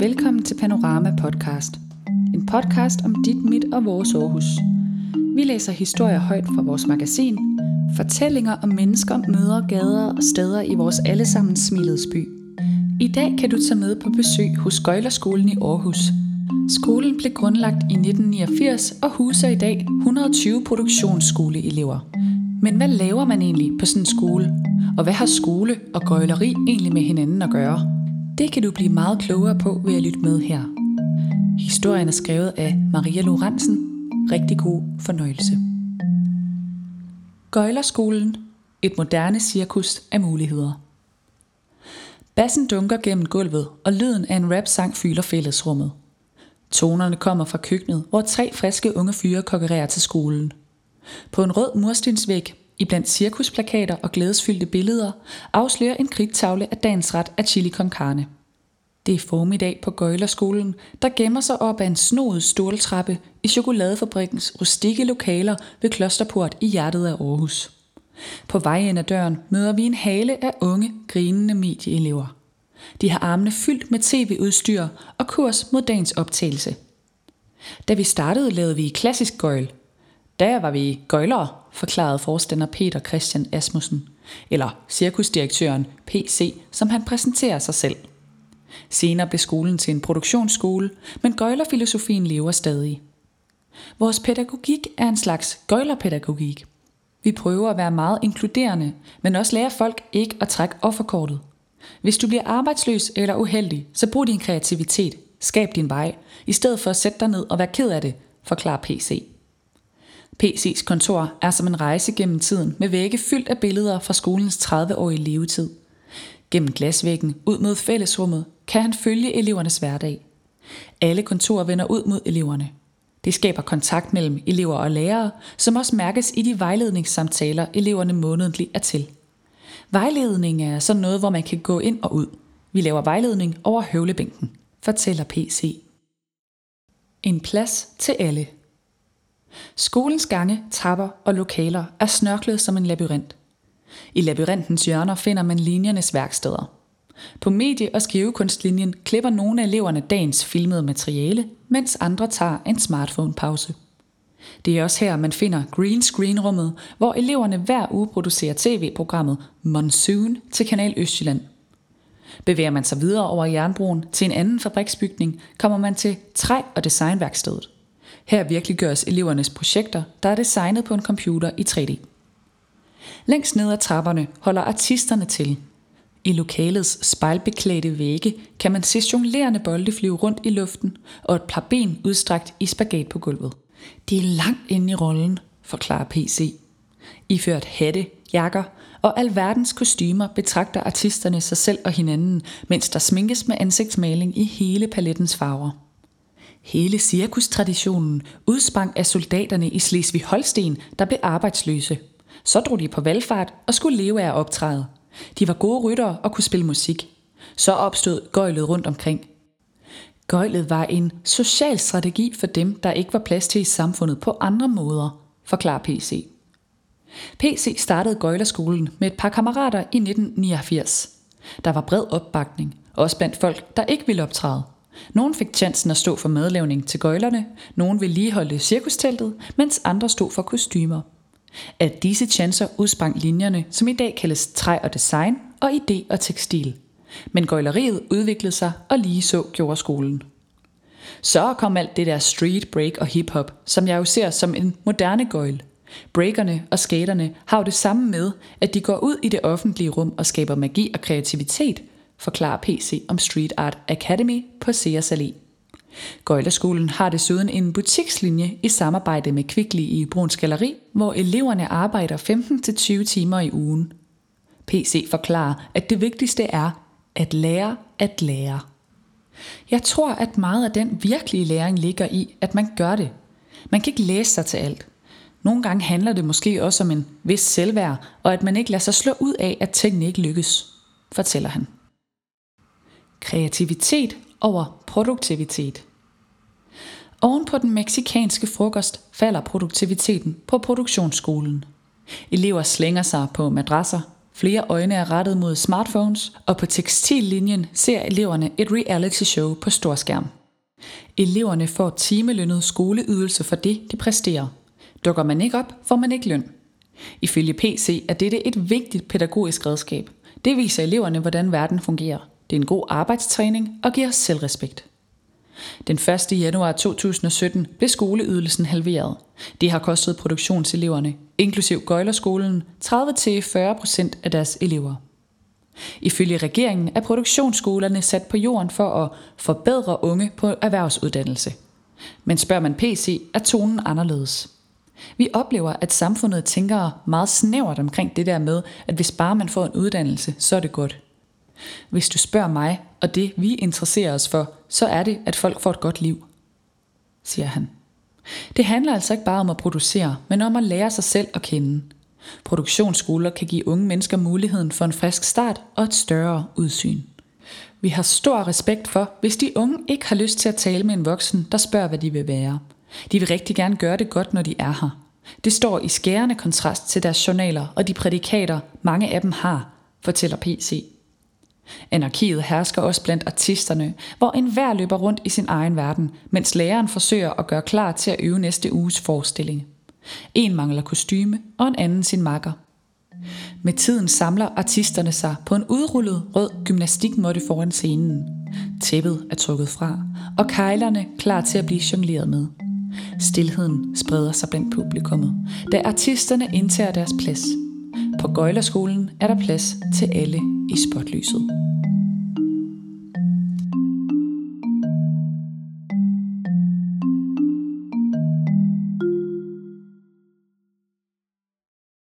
Velkommen til Panorama Podcast. En podcast om dit, mit og vores Aarhus. Vi læser historier højt fra vores magasin, fortællinger om mennesker, møder, gader og steder i vores allesammen smilets by. I dag kan du tage med på besøg hos Gøjlerskolen i Aarhus. Skolen blev grundlagt i 1989 og huser i dag 120 produktionsskoleelever. Men hvad laver man egentlig på sådan en skole? Og hvad har skole og gøjleri egentlig med hinanden at gøre? Det kan du blive meget klogere på ved at lytte med her. Historien er skrevet af Maria Lorentzen. Rigtig god fornøjelse. Gøjlerskolen. Et moderne cirkus af muligheder. Bassen dunker gennem gulvet, og lyden af en rap-sang fylder fællesrummet. Tonerne kommer fra køkkenet, hvor tre friske unge fyre kokkererer til skolen. På en rød murstensvæg, i blandt cirkusplakater og glædesfyldte billeder, afslører en kridtavle af dagens ret af chili con carne. Det er formiddag på Gøjlerskolen, der gemmer sig op ad en snodet ståltrappe i chokoladefabrikkens rustikke lokaler ved Klosterport i hjertet af Aarhus. På vej ind ad døren møder vi en hale af unge, grinende medieelever. De har armene fyldt med tv-udstyr og kurs mod dagens optagelse. Da vi startede, lavede vi klassisk gøjl. Der var vi gøjlere, forklarede forstander Peter Christian Asmussen, eller cirkusdirektøren PC, som han præsenterer sig selv. Senere blev skolen til en produktionsskole, men gøjlerfilosofien lever stadig. Vores pædagogik er en slags gøjlerpædagogik. Vi prøver at være meget inkluderende, men også lære folk ikke at trække offerkortet. Hvis du bliver arbejdsløs eller uheldig, så brug din kreativitet. Skab din vej, i stedet for at sætte dig ned og være ked af det, forklarer PC. PC's kontor er som en rejse gennem tiden med vægge fyldt af billeder fra skolens 30-årige levetid. Gennem glasvæggen ud mod fællesrummet kan han følge elevernes hverdag. Alle kontorer vender ud mod eleverne. Det skaber kontakt mellem elever og lærere, som også mærkes i de vejledningssamtaler, eleverne månedligt er til. Vejledning er sådan noget, hvor man kan gå ind og ud. Vi laver vejledning over høvlebænken, fortæller PC. En plads til alle. Skolens gange, trapper og lokaler er snørklet som en labyrint. I labyrintens hjørner finder man linjernes værksteder. På medie- og skrivekunstlinjen klipper nogle af eleverne dagens filmede materiale, mens andre tager en smartphone-pause. Det er også her, man finder green screen-rummet, hvor eleverne hver uge producerer tv-programmet Monsoon til Kanal Østjylland. Bevæger man sig videre over jernbroen til en anden fabriksbygning, kommer man til træ- og designværkstedet. Her virkelig gøres elevernes projekter, der er designet på en computer i 3D. Længst ned ad trapperne holder artisterne til. I lokalets spejlbeklædte vægge kan man se jonglerende bolde flyve rundt i luften og et par ben udstrakt i spagat på gulvet. Det er langt inde i rollen, forklarer PC. Iført hatte, jakker og alverdens kostymer betragter artisterne sig selv og hinanden, mens der sminkes med ansigtsmaling i hele palettens farver. Hele cirkustraditionen udsprang af soldaterne i Slesvig-Holsten, der blev arbejdsløse. Så drog de på valgfart og skulle leve af at optræde. De var gode ryttere og kunne spille musik. Så opstod gøjlet rundt omkring. Gøjlet var en social strategi for dem, der ikke var plads til i samfundet på andre måder, forklarer PC. PC startede Gøjlerskolen med et par kammerater i 1989. Der var bred opbakning, også blandt folk, der ikke ville optræde. Nogle fik chancen at stå for madlavning til gøjlerne, nogle ville lige holde cirkusteltet, mens andre stod for kostymer. Af disse chancer udsprang linjerne, som i dag kaldes træ og design, og idé og tekstil. Men gøjleriet udviklede sig, og lige så gjorde skolen. Så kom alt det der street break og hiphop, som jeg jo ser som en moderne gøjl. Breakerne og skaterne har jo det samme med, at de går ud i det offentlige rum og skaber magi og kreativitet, forklarer PC om Street Art Academy på Sears Allé. Gøjlerskolen har desuden en butikslinje i samarbejde med Kvickly i Bruns Galeri, hvor eleverne arbejder 15-20 timer i ugen. PC forklarer, at det vigtigste er at lære at lære. Jeg tror, at meget af den virkelige læring ligger i, at man gør det. Man kan ikke læse sig til alt. Nogle gange handler det måske også om en vis selvværd, og at man ikke lader sig slå ud af, at tingene ikke lykkes, fortæller han. Kreativitet over produktivitet. Oven på den meksikanske frokost falder produktiviteten på produktionsskolen. Elever slænger sig på madrasser, Flere øjne er rettet mod smartphones, og på tekstillinjen ser eleverne et reality show på storskærm. Eleverne får timelønnet skoleydelse for det, de præsterer. Dukker man ikke op, får man ikke løn. Ifølge PC er dette et vigtigt pædagogisk redskab. Det viser eleverne, hvordan verden fungerer. Det er en god arbejdstræning og giver selvrespekt. Den 1. januar 2017 blev skoleydelsen halveret. Det har kostet produktionseleverne, inklusiv Gøjlerskolen, 30-40% af deres elever. Ifølge regeringen er produktionsskolerne sat på jorden for at forbedre unge på erhvervsuddannelse. Men spørger man PC, er tonen anderledes. Vi oplever, at samfundet tænker meget snævert omkring det der med, at hvis bare man får en uddannelse, så er det godt. Hvis du spørger mig, og det vi interesserer os for, så er det, at folk får et godt liv, siger han. Det handler altså ikke bare om at producere, men om at lære sig selv at kende. Produktionsskoler kan give unge mennesker muligheden for en frisk start og et større udsyn. Vi har stor respekt for, hvis de unge ikke har lyst til at tale med en voksen, der spørger, hvad de vil være. De vil rigtig gerne gøre det godt, når de er her. Det står i skærende kontrast til deres journaler og de prædikater, mange af dem har, fortæller PC. Anarkiet hersker også blandt artisterne, hvor enhver løber rundt i sin egen verden, mens læreren forsøger at gøre klar til at øve næste uges forestilling. En mangler kostyme, og en anden sin makker. Med tiden samler artisterne sig på en udrullet rød gymnastikmåtte foran scenen. Tæppet er trukket fra, og kejlerne klar til at blive jongleret med. Stilheden spreder sig blandt publikummet, da artisterne indtager deres plads. På Gøjlerskolen er der plads til alle i spotlyset.